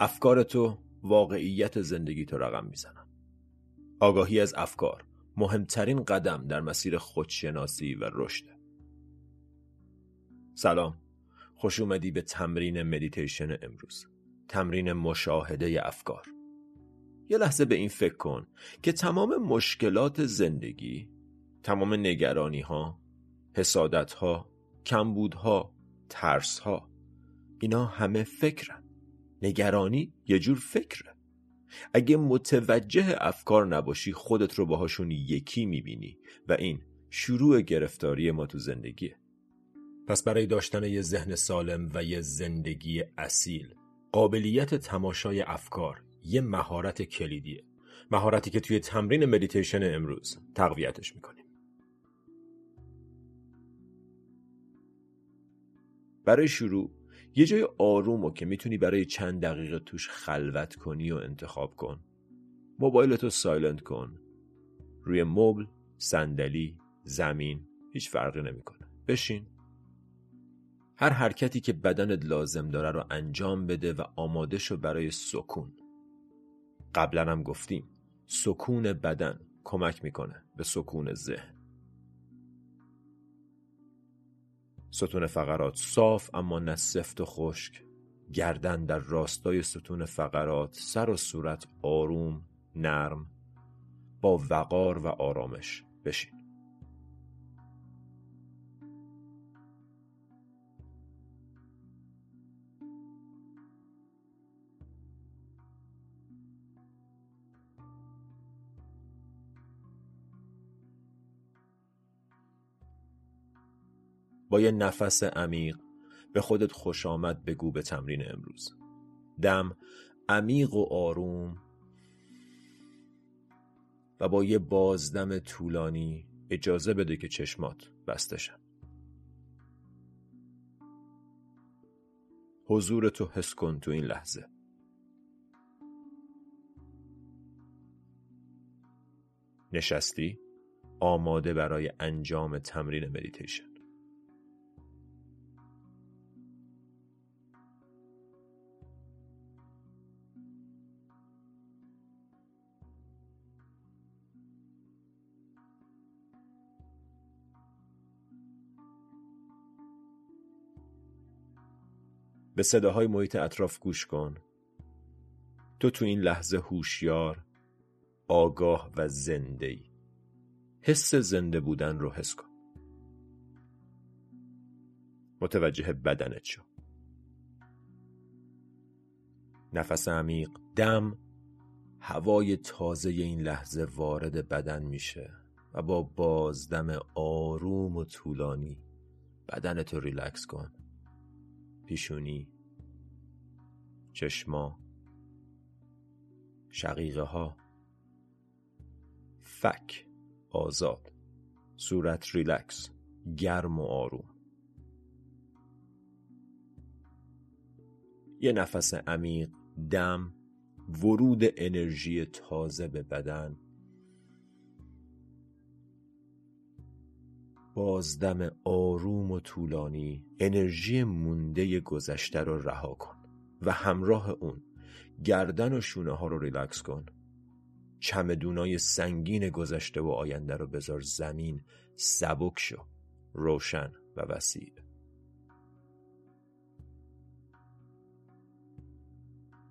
افکار تو واقعیت زندگی تو رقم می‌زنن. آگاهی از افکار مهمترین قدم در مسیر خودشناسی و رشد سلام. خوش اومدی به تمرین مدیتیشن امروز. تمرین مشاهده افکار. یه لحظه به این فکر کن که تمام مشکلات زندگی تمام نگرانی ها حسادت ها کمبودها ترس ها اینا همه فکرن. نگرانی یه جور فکره. اگه متوجه افکار نباشی خودت رو باهاشون یکی می‌بینی و این شروع گرفتاری ما تو زندگیه. پس برای داشتن یه ذهن سالم و یه زندگی اصیل قابلیت تماشای افکار یه مهارت کلیدیه. مهارتی که توی تمرین مدیتیشن امروز تقویتش می‌کنیم. برای شروع یه جای آروم و که می‌تونی برای چند دقیقه توش خلوت کنی و انتخاب کن. موبایلتو سایلنت کن. روی مبل، صندلی، زمین هیچ فرقی نمی‌کنه. بشین. هر حرکتی که بدنت لازم داره رو انجام بده و آماده شو برای سکون. قبلا هم گفتیم سکون بدن کمک می‌کنه به سکون ذهن. ستون فقرات صاف اما نه سفت و خشک. گردن در راستای ستون فقرات سر و صورت آروم نرم. با وقار و آرامش بشین. با یه نفس عمیق به خودت خوش آمد بگو به تمرین امروز. دم عمیق و آروم و با یه بازدم طولانی اجازه بده که چشمات بستشن حضور تو حس کن تو این لحظه. نشستی؟ آماده برای انجام تمرین مدیتیشن. به صداهای محیط اطراف گوش کن. تو تو این لحظه هوشیار آگاه و زنده ای. حس زنده بودن رو حس کن. متوجه بدنت شو. نفس عمیق دم هوای تازه این لحظه وارد بدن میشه و با بازدم آروم و طولانی بدنتو ریلکس کن. پیشونی. چشما. شقیقه ها فک. آزاد. صورت ریلکس. گرم و آروم. یه نفس عمیق دم ورود انرژی تازه به بدن. بازدم آروم و طولانی انرژی مونده گذشته رو رها کن و همراه اون گردن و شونه ها رو ریلکس کن. چمدونای سنگین گذشته و آینده رو بذار زمین سبک شو روشن و وسیع.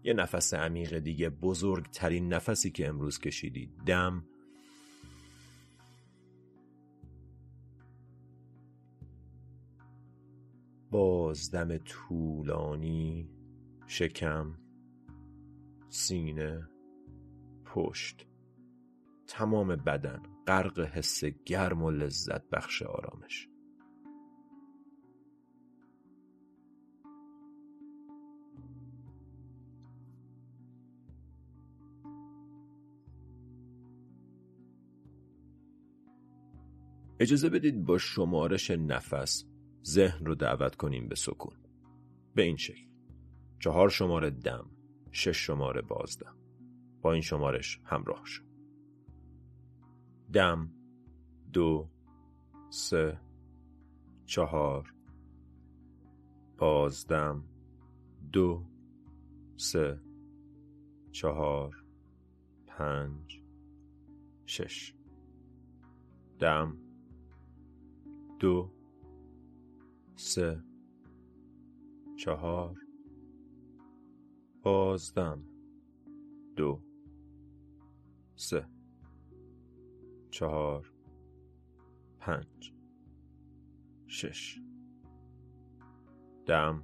یه نفس عمیق دیگه بزرگترین نفسی که امروز کشیدی دم بازدم طولانی شکم سینه پشت. تمام بدن غرق حس گرم و لذت بخش آرامش. اجازه بدید با شمارش نفس ذهن رو دعوت کنیم به سکون. به این شکل. چهار شماره دم شش شماره بازدم. با این شمارش همراه شو. دم دو سه چهار. بازدم دو سه چهار پنج شش. دم دو سه. چهار. پازدم دو. سه. چهار. پنج. شش. دم.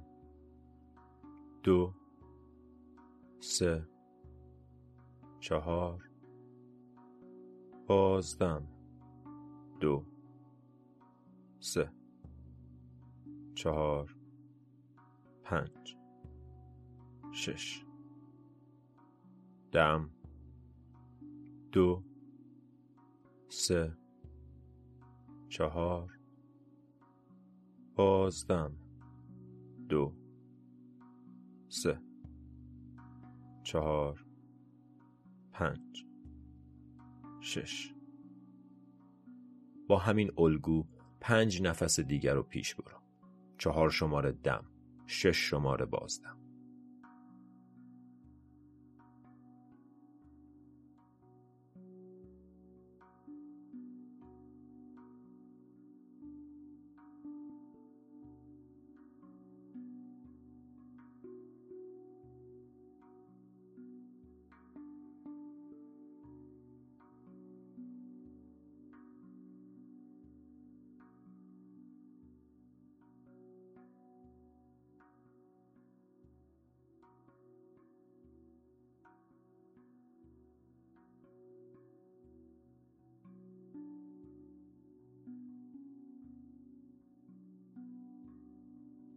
دو. سه. چهار. پازدم دو. سه. چهار پنج شش. دم دو سه. چهار. پازدم دو سه. چهار پنج شش. با همین الگو پنج نفس دیگر رو پیش برو. چهار شماره دم شش شماره بازدم.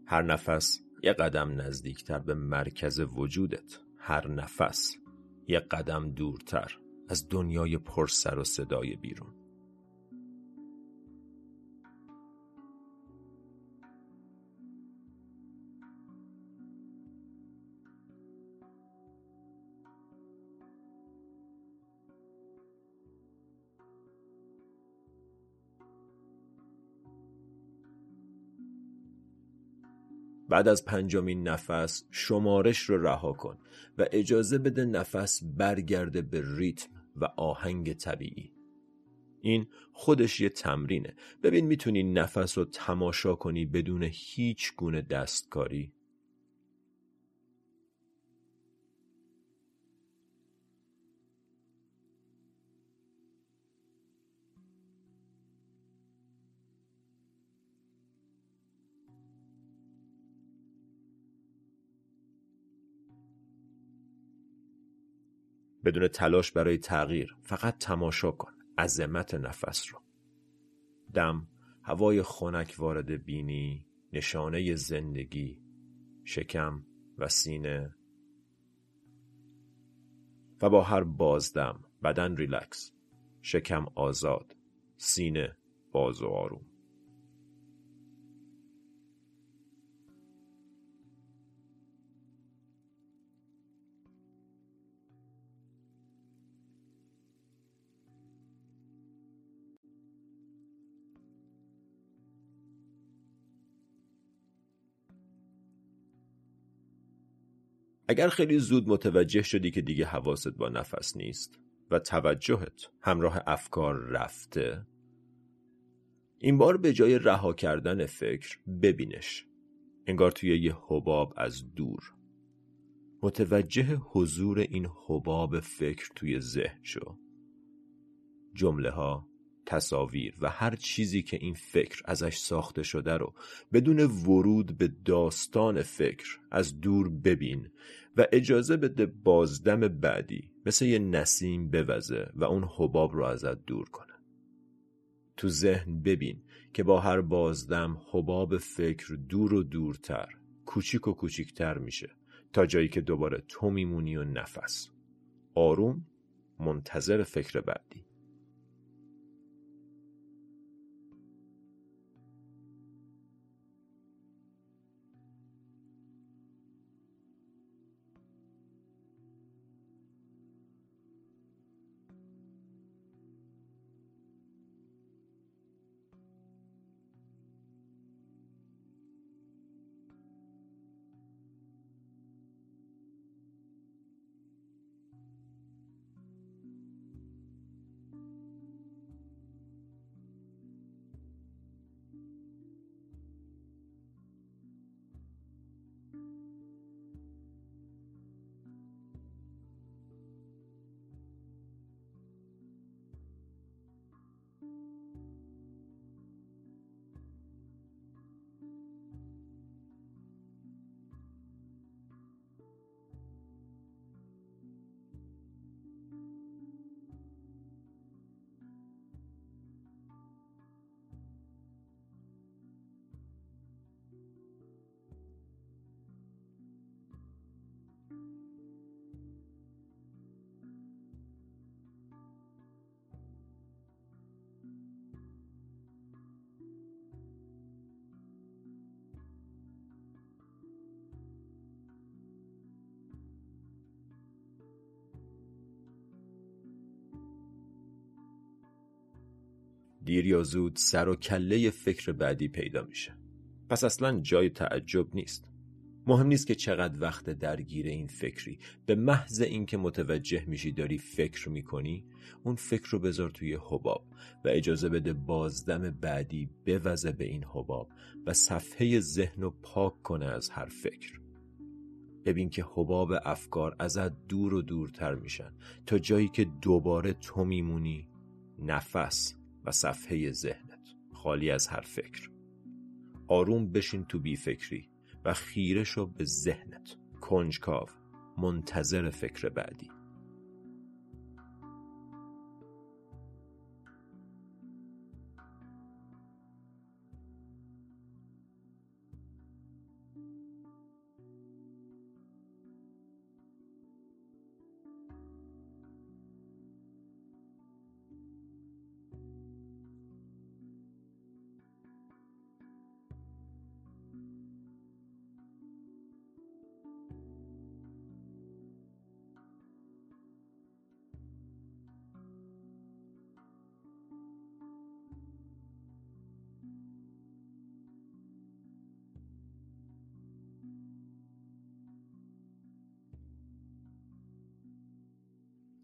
هر نفس یه قدم نزدیکتر به مرکز وجودت. هر نفس یه قدم دورتر از دنیای پر سر و صدای بیرون. بعد از پنجمین نفس شمارش رو رها کن و اجازه بده نفس برگرده به ریتم و آهنگ طبیعی. این خودش یه تمرینه. ببین می‌تونی نفس رو تماشا کنی بدون هیچ گونه دستکاری. بدون تلاش برای تغییر. فقط تماشا کن. عظمت نفس رو. دم هوای خنک وارد بینی نشانه زندگی شکم و سینه. و با هر بازدم بدن ریلکس. شکم آزاد سینه باز و آروم. اگر خیلی زود متوجه شدی که دیگه حواست با نفس نیست و توجهت همراه افکار رفته این بار به جای رها کردن فکر ببینش. انگار توی یه حباب از دور. متوجه حضور این حباب فکر توی ذهن شو. جمله ها تصاویر و هر چیزی که این فکر ازش ساخته شده رو بدون ورود به داستان فکر از دور ببین و اجازه بده بازدم بعدی مثل یه نسیم بوزه و اون حباب رو ازت دور کنه. تو ذهن ببین که با هر بازدم حباب فکر دور و دورتر کوچیک و کوچیکتر میشه تا جایی که دوباره تو میمونی و نفس. آروم منتظر فکر بعدی. دیر یا زود سر و کله فکر بعدی پیدا میشه. پس اصلا جای تعجب نیست. مهم نیست که چقدر وقت درگیر این فکری به محض اینکه متوجه میشی داری فکر می‌کنی اون فکر رو بذار توی حباب و اجازه بده بازدم بعدی بوزه به این حباب و صفحه ذهن رو پاک کنه از هر فکر. ببین که حباب افکار ازت دور و دورتر میشن تا جایی که دوباره تو میمونی نفس. و صفحه ذهنت. خالی از هر فکر. آروم بشین تو بی فکری و خیره شو به ذهنت. کنجکاو. منتظر فکر بعدی.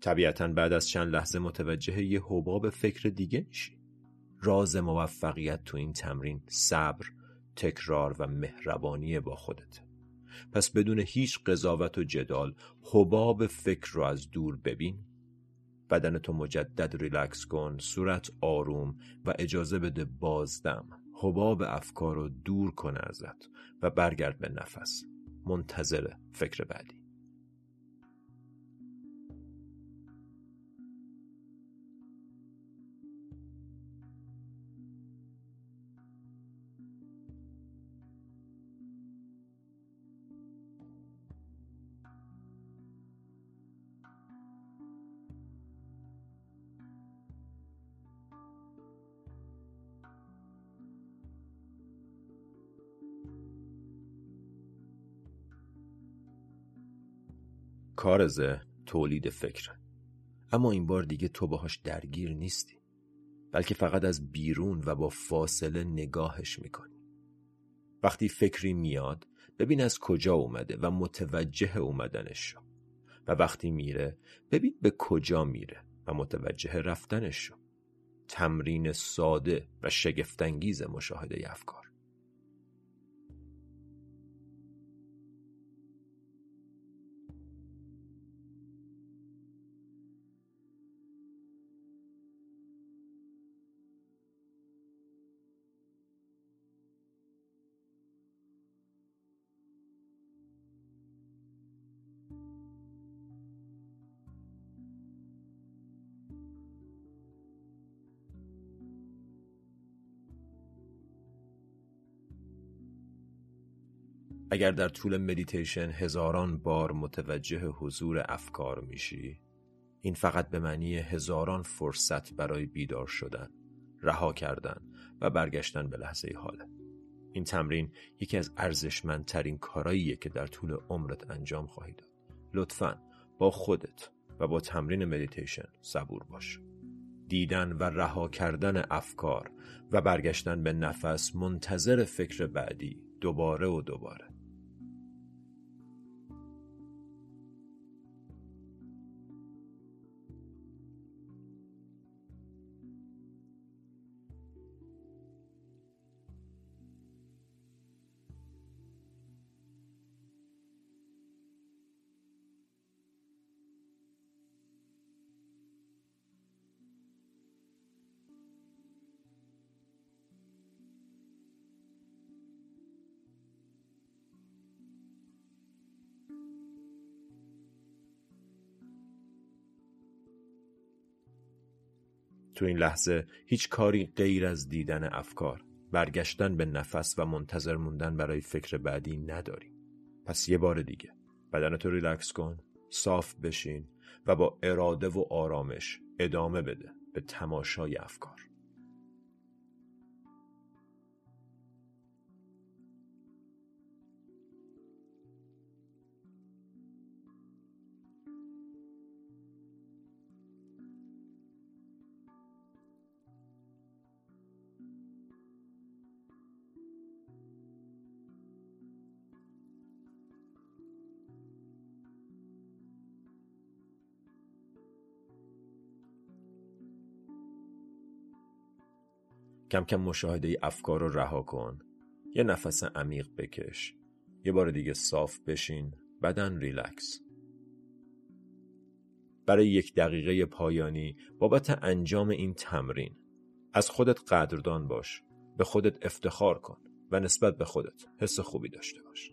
طبیعتا بعد از چند لحظه متوجه یه حباب فکر دیگه میشی. راز موفقیت تو این تمرین صبر تکرار و مهربانی با خودت. پس بدون هیچ قضاوت و جدال حباب فکر رو از دور ببین. بدن تو مجدد ریلکس کن صورت آروم و اجازه بده بازدم. حباب افکار رو دور کنه ازت و برگرد به نفس. منتظر فکر بعدی. کار تولید فکر. اما این بار دیگه تو باهاش درگیر نیستی بلکه فقط از بیرون و با فاصله نگاهش می‌کنی. وقتی فکری میاد ببین از کجا اومده و متوجه اومدنش شو. و وقتی میره ببین به کجا میره و متوجه رفتنش شو. تمرین ساده و شگفتانگیز مشاهده افکار. اگر در طول مدیتیشن هزاران بار متوجه حضور افکار میشی این فقط به معنی هزاران فرصت برای بیدار شدن رها کردن و برگشتن به لحظه حاله این تمرین یکی از ارزشمندترین کاراییه که در طول عمرت انجام خواهی داد. لطفا با خودت و با تمرین مدیتیشن صبور باش. دیدن و رها کردن افکار و برگشتن به نفس منتظر فکر بعدی دوباره و دوباره. تو این لحظه هیچ کاری غیر از دیدن افکار برگشتن به نفس و منتظر موندن برای فکر بعدی نداریم پس یه بار دیگه بدنتو ریلکس کن صاف بشین و با اراده و آرامش ادامه بده به تماشای افکار. کم کم مشاهده افکار رو رها کن. یه نفس عمیق بکش. یه بار دیگه صاف بشین. بدن ریلکس. برای یک دقیقه پایانی بابت انجام این تمرین از خودت قدردان باش. به خودت افتخار کن و نسبت به خودت حس خوبی داشته باش.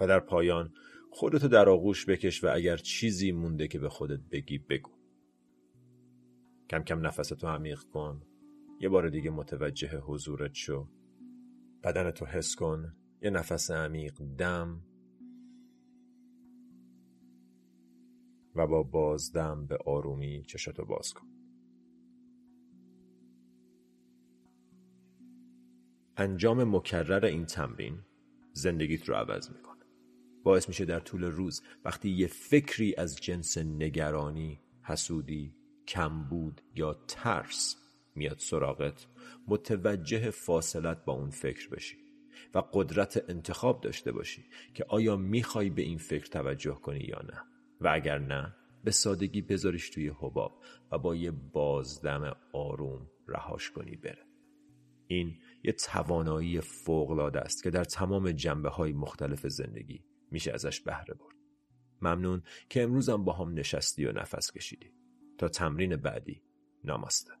و در پایان خودتو در آغوش بکش و اگر چیزی مونده که به خودت بگی بگو. کم کم نفستو عمیق کن. یه بار دیگه متوجه حضورت شو. بدنتو حس کن. یه نفس عمیق دم. و با بازدم به آرومی چشاتو باز کن. انجام مکرر این تمرین زندگیت رو عوض میکن باعث میشه در طول روز وقتی یه فکری از جنس نگرانی، حسودی، کمبود یا ترس میاد سراغت متوجه فاصلت با اون فکر بشی و قدرت انتخاب داشته باشی که آیا می‌خوای به این فکر توجه کنی یا نه. و اگر نه به سادگی بذاریش توی حباب و با یه بازدم آروم رهاش کنی بره. این یه توانایی فوقلاده است که در تمام جنبه های مختلف زندگی میشه ازش بهره برد. ممنون که امروزم با هم نشستی و نفس کشیدی. تا تمرین بعدی. ناماسته